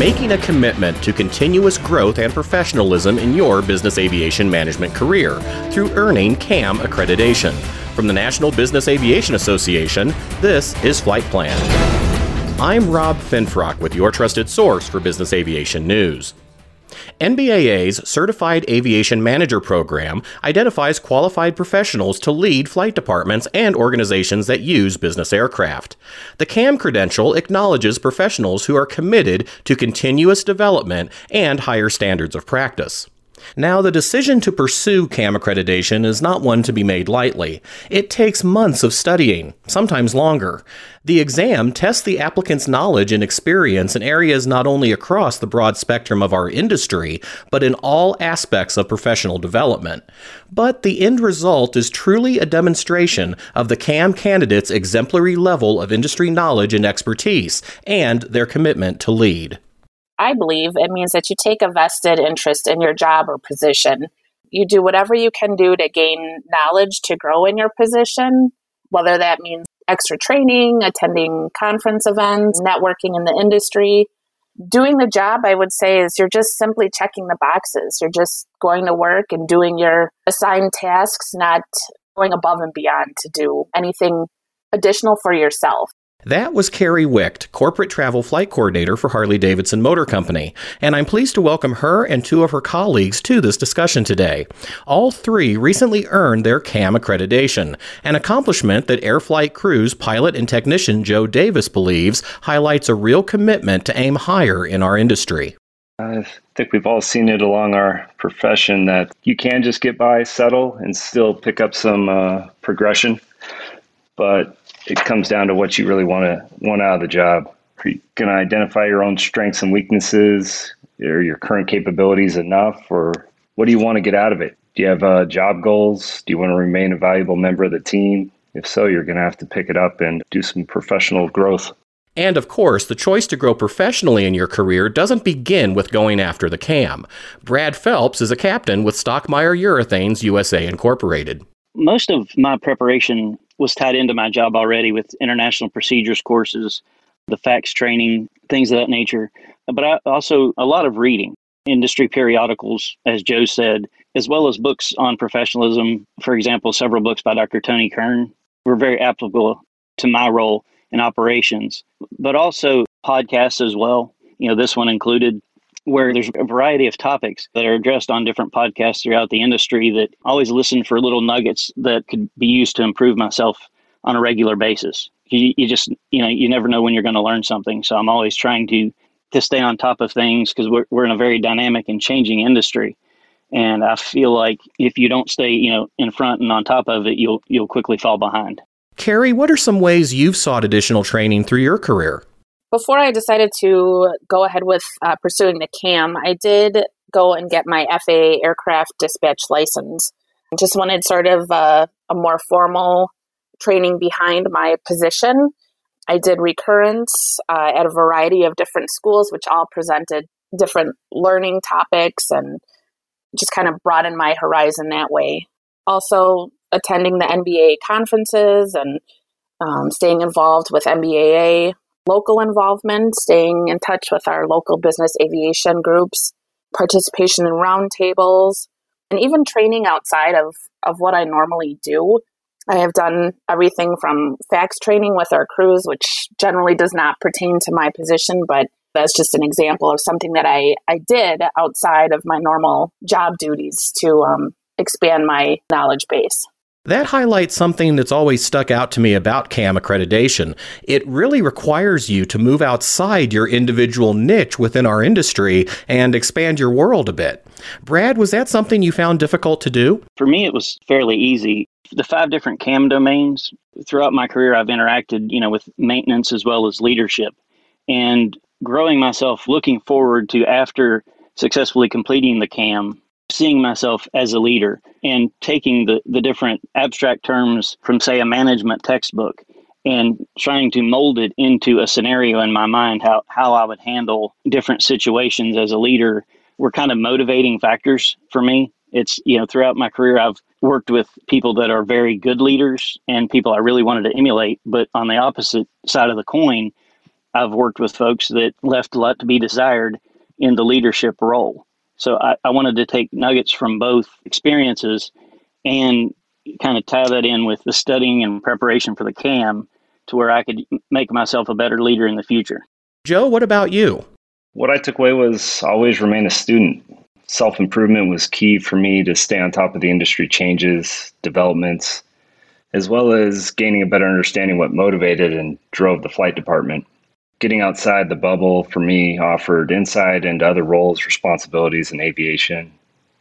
making a commitment to continuous growth and professionalism in your business aviation management career through earning CAM accreditation. From the National Business Aviation Association, this is Flight Plan. I'm Rob Finfrock with your trusted source for business aviation news. NBAA's Certified Aviation Manager program identifies qualified professionals to lead flight departments and organizations that use business aircraft. The CAM credential acknowledges professionals who are committed to continuous development and higher standards of practice. Now, the decision to pursue CAM accreditation is not one to be made lightly. It takes months of studying, sometimes longer. The exam tests the applicant's knowledge and experience in areas not only across the broad spectrum of our industry, but in all aspects of professional development. But the end result is truly a demonstration of the CAM candidate's exemplary level of industry knowledge and expertise, and their commitment to lead. I believe it means that you take a vested interest in your job or position. You do whatever you can do to gain knowledge to grow in your position, whether that means extra training, attending conference events, networking in the industry. Doing the job, I would say, is you're just simply checking the boxes. You're just going to work and doing your assigned tasks, not going above and beyond to do anything additional for yourself. That was Carrie Wicht, Corporate Travel Flight Coordinator for Harley Davidson Motor Company, and I'm pleased to welcome her and two of her colleagues to this discussion today. All three recently earned their CAM accreditation, an accomplishment that Air Flight Crews pilot and technician Joe Davis believes highlights a real commitment to aim higher in our industry. I think we've all seen it along our profession that you can just get by, settle, and still pick up some uh, progression. But it comes down to what you really want to want out of the job. Are you going to identify your own strengths and weaknesses? Are your current capabilities enough, or what do you want to get out of it? Do you have uh, job goals? Do you want to remain a valuable member of the team? If so, you're going to have to pick it up and do some professional growth. And of course, the choice to grow professionally in your career doesn't begin with going after the cam. Brad Phelps is a captain with Stockmeier Urethanes USA Incorporated. Most of my preparation was tied into my job already with international procedures courses, the FACTS training, things of that nature. But I also a lot of reading, industry periodicals, as Joe said, as well as books on professionalism. For example, several books by Dr. Tony Kern were very applicable to my role in operations, but also podcasts as well. You know, this one included where there's a variety of topics that are addressed on different podcasts throughout the industry that always listen for little nuggets that could be used to improve myself on a regular basis. You, you just, you know, you never know when you're going to learn something. So I'm always trying to, to stay on top of things because we're, we're in a very dynamic and changing industry. And I feel like if you don't stay, you know, in front and on top of it, you'll, you'll quickly fall behind. Carrie, what are some ways you've sought additional training through your career? Before I decided to go ahead with uh, pursuing the CAM, I did go and get my FAA aircraft dispatch license. I just wanted sort of a, a more formal training behind my position. I did recurrence uh, at a variety of different schools, which all presented different learning topics and just kind of broadened my horizon that way. Also, attending the NBA conferences and um, staying involved with NBAA local involvement, staying in touch with our local business aviation groups, participation in roundtables, and even training outside of, of what I normally do. I have done everything from FACTS training with our crews, which generally does not pertain to my position, but that's just an example of something that I, I did outside of my normal job duties to um, expand my knowledge base. That highlights something that's always stuck out to me about CAM accreditation. It really requires you to move outside your individual niche within our industry and expand your world a bit. Brad, was that something you found difficult to do? For me, it was fairly easy. The five different CAM domains, throughout my career, I've interacted, you know, with maintenance as well as leadership. And growing myself, looking forward to after successfully completing the CAM, seeing myself as a leader and taking the, the different abstract terms from, say, a management textbook and trying to mold it into a scenario in my mind, how, how I would handle different situations as a leader were kind of motivating factors for me. It's, you know, throughout my career, I've worked with people that are very good leaders and people I really wanted to emulate. But on the opposite side of the coin, I've worked with folks that left a lot to be desired in the leadership role. So I, I wanted to take nuggets from both experiences and kind of tie that in with the studying and preparation for the CAM to where I could make myself a better leader in the future. Joe, what about you? What I took away was always remain a student. Self improvement was key for me to stay on top of the industry changes, developments, as well as gaining a better understanding what motivated and drove the flight department. Getting outside the bubble for me offered insight into other roles, responsibilities in aviation,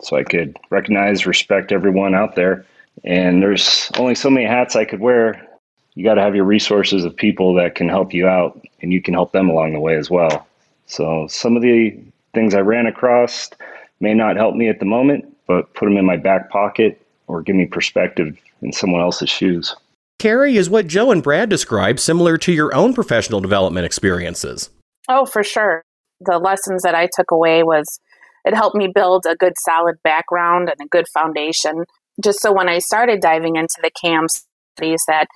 so I could recognize, respect everyone out there. And there's only so many hats I could wear. You got to have your resources of people that can help you out, and you can help them along the way as well. So some of the things I ran across may not help me at the moment, but put them in my back pocket or give me perspective in someone else's shoes. Carrie, is what Joe and Brad described similar to your own professional development experiences? Oh, for sure. The lessons that I took away was it helped me build a good solid background and a good foundation. Just so when I started diving into the CAM studies that,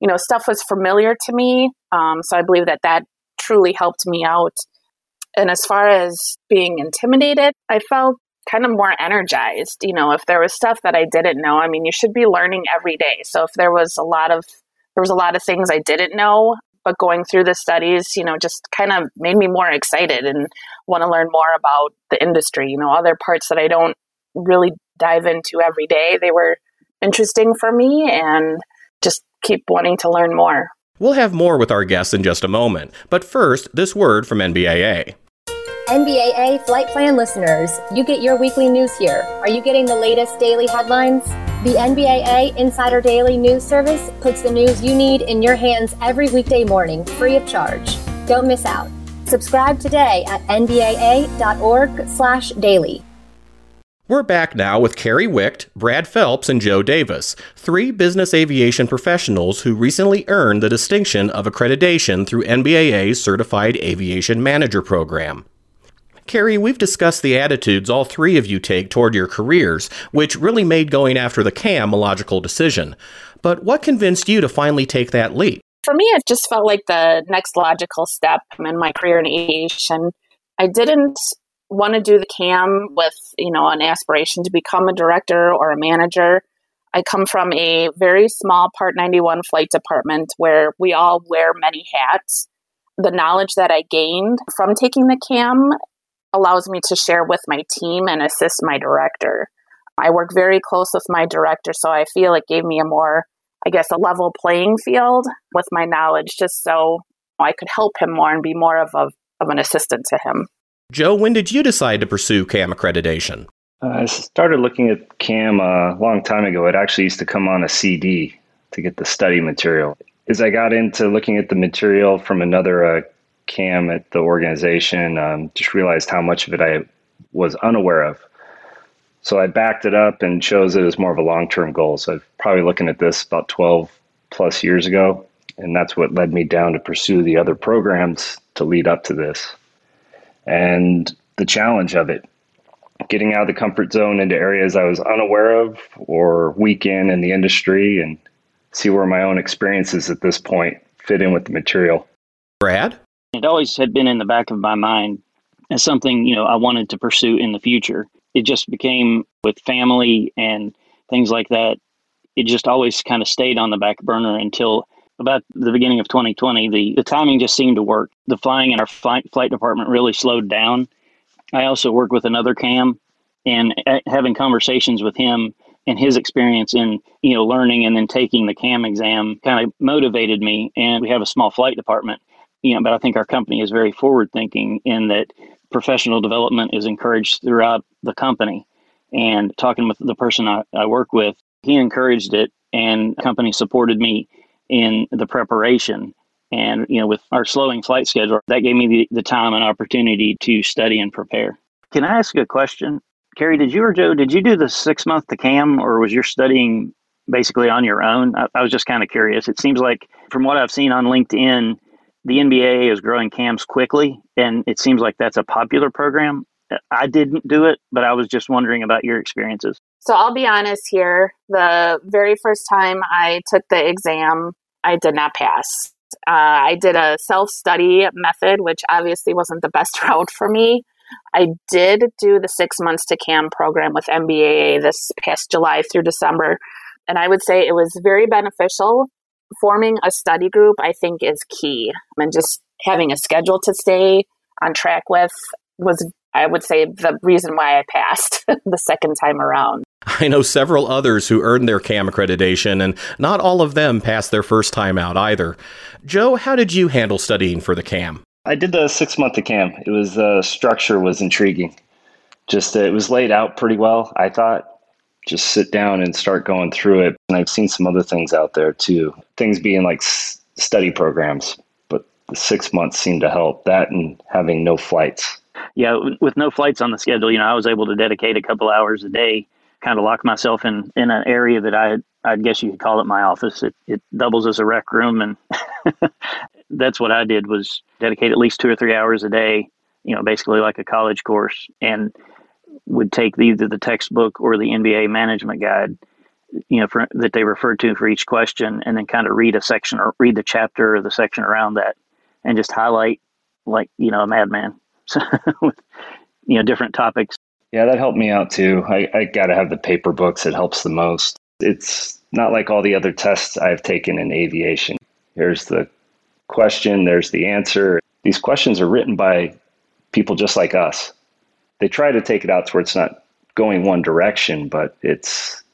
you know, stuff was familiar to me. Um, so I believe that that truly helped me out. And as far as being intimidated, I felt kind of more energized. You know, if there was stuff that I didn't know, I mean, you should be learning every day. So if there was a lot of there was a lot of things I didn't know, but going through the studies, you know, just kind of made me more excited and want to learn more about the industry. You know, other parts that I don't really dive into every day, they were interesting for me and just keep wanting to learn more. We'll have more with our guests in just a moment, but first, this word from NBAA. NBAA Flight Plan listeners, you get your weekly news here. Are you getting the latest daily headlines? The NBAA Insider Daily News Service puts the news you need in your hands every weekday morning, free of charge. Don't miss out. Subscribe today at nbaa.org/daily. We're back now with Carrie Wicht, Brad Phelps, and Joe Davis, three business aviation professionals who recently earned the distinction of accreditation through NBAA's Certified Aviation Manager Program. Carrie, we've discussed the attitudes all three of you take toward your careers, which really made going after the CAM a logical decision. But what convinced you to finally take that leap? For me, it just felt like the next logical step in my career in aviation. I didn't want to do the CAM with, you know, an aspiration to become a director or a manager. I come from a very small Part 91 flight department where we all wear many hats. The knowledge that I gained from taking the CAM allows me to share with my team and assist my director. I work very close with my director, so I feel it gave me a more, I guess, a level playing field with my knowledge, just so I could help him more and be more of, a, of an assistant to him. Joe, when did you decide to pursue CAM accreditation? Uh, I started looking at CAM a long time ago. It actually used to come on a CD to get the study material. As I got into looking at the material from another uh, Cam at the organization, um, just realized how much of it I was unaware of. So I backed it up and chose it as more of a long term goal. So I'm probably looking at this about 12 plus years ago. And that's what led me down to pursue the other programs to lead up to this. And the challenge of it, getting out of the comfort zone into areas I was unaware of or weak in in the industry and see where my own experiences at this point fit in with the material. Brad? It always had been in the back of my mind as something, you know, I wanted to pursue in the future. It just became with family and things like that. It just always kind of stayed on the back burner until about the beginning of 2020. The, the timing just seemed to work. The flying in our flight, flight department really slowed down. I also work with another CAM and eh, having conversations with him and his experience in you know learning and then taking the cam exam kind of motivated me and we have a small flight department you know, but I think our company is very forward thinking in that professional development is encouraged throughout the company. And talking with the person I, I work with, he encouraged it and company supported me in the preparation. And, you know, with our slowing flight schedule, that gave me the, the time and opportunity to study and prepare. Can I ask a question? Carrie, did you or Joe, did you do the six month to CAM or was your studying basically on your own? I, I was just kind of curious. It seems like from what I've seen on LinkedIn, the NBA is growing CAMs quickly, and it seems like that's a popular program. I didn't do it, but I was just wondering about your experiences. So I'll be honest here. The very first time I took the exam, I did not pass. Uh, I did a self study method, which obviously wasn't the best route for me. I did do the six months to CAM program with NBAA this past July through December. And I would say it was very beneficial. Forming a study group, I think, is key. And just having a schedule to stay on track with was, I would say, the reason why I passed the second time around. I know several others who earned their CAM accreditation, and not all of them passed their first time out either. Joe, how did you handle studying for the CAM? I did the six month of CAM. It was the uh, structure was intriguing. Just uh, it was laid out pretty well. I thought just sit down and start going through it. And I've seen some other things out there too. Things being like s- study programs, but the six months seemed to help. That and having no flights. Yeah, with no flights on the schedule, you know, I was able to dedicate a couple hours a day, kind of lock myself in in an area that I I guess you could call it my office. It it doubles as a rec room, and that's what I did was dedicate at least two or three hours a day. You know, basically like a college course, and would take either the textbook or the NBA management guide, you know, for, that they referred to for each question, and then kind of read a section or read the chapter or the section around that, and just highlight like you know a madman, with you know different topics. Yeah, that helped me out too. I, I got to have the paper books. It helps the most. It's not like all the other tests I've taken in aviation. Here's the question, there's the answer. These questions are written by people just like us they try to take it out to where it's not going one direction, but it's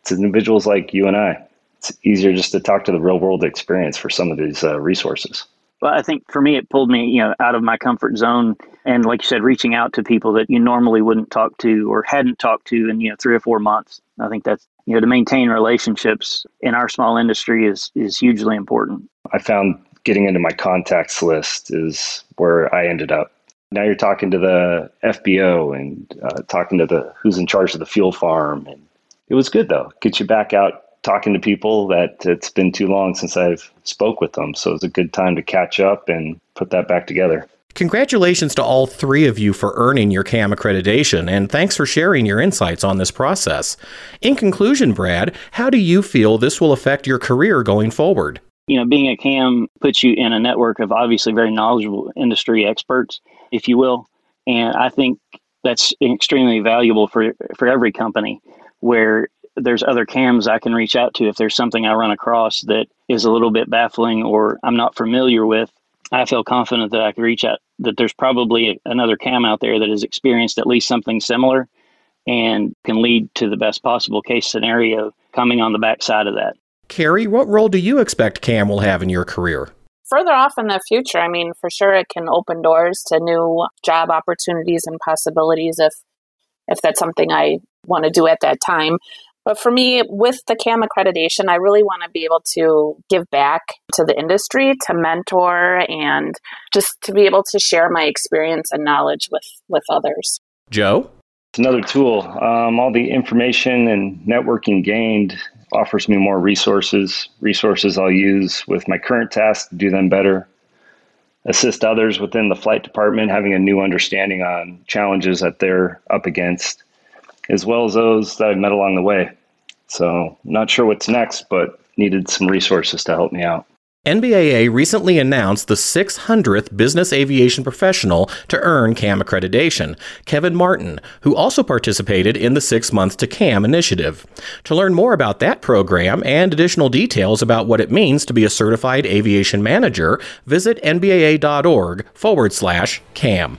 it's individuals like you and I. It's easier just to talk to the real world experience for some of these uh, resources. Well, I think for me, it pulled me, you know, out of my comfort zone, and like you said, reaching out to people that you normally wouldn't talk to or hadn't talked to in you know three or four months. I think that's you know to maintain relationships in our small industry is is hugely important. I found getting into my contacts list is where I ended up. Now you're talking to the FBO and uh, talking to the who's in charge of the fuel farm, and it was good though. Get you back out talking to people that it's been too long since I've spoke with them, so it's a good time to catch up and put that back together. Congratulations to all three of you for earning your CAM accreditation, and thanks for sharing your insights on this process. In conclusion, Brad, how do you feel this will affect your career going forward? You know, being a CAM puts you in a network of obviously very knowledgeable industry experts if you will. And I think that's extremely valuable for for every company where there's other cams I can reach out to if there's something I run across that is a little bit baffling or I'm not familiar with. I feel confident that I can reach out that there's probably another cam out there that has experienced at least something similar and can lead to the best possible case scenario coming on the backside of that. Carrie, what role do you expect CAM will have in your career? Further off in the future, I mean, for sure, it can open doors to new job opportunities and possibilities if if that's something I want to do at that time. But for me, with the CAM accreditation, I really want to be able to give back to the industry, to mentor, and just to be able to share my experience and knowledge with with others. Joe, it's another tool. Um, all the information and networking gained offers me more resources, resources I'll use with my current tasks to do them better, assist others within the flight department, having a new understanding on challenges that they're up against, as well as those that I've met along the way. So, not sure what's next, but needed some resources to help me out. NBAA recently announced the 600th business aviation professional to earn CAM accreditation, Kevin Martin, who also participated in the Six Months to CAM initiative. To learn more about that program and additional details about what it means to be a certified aviation manager, visit nbaa.org forward slash CAM.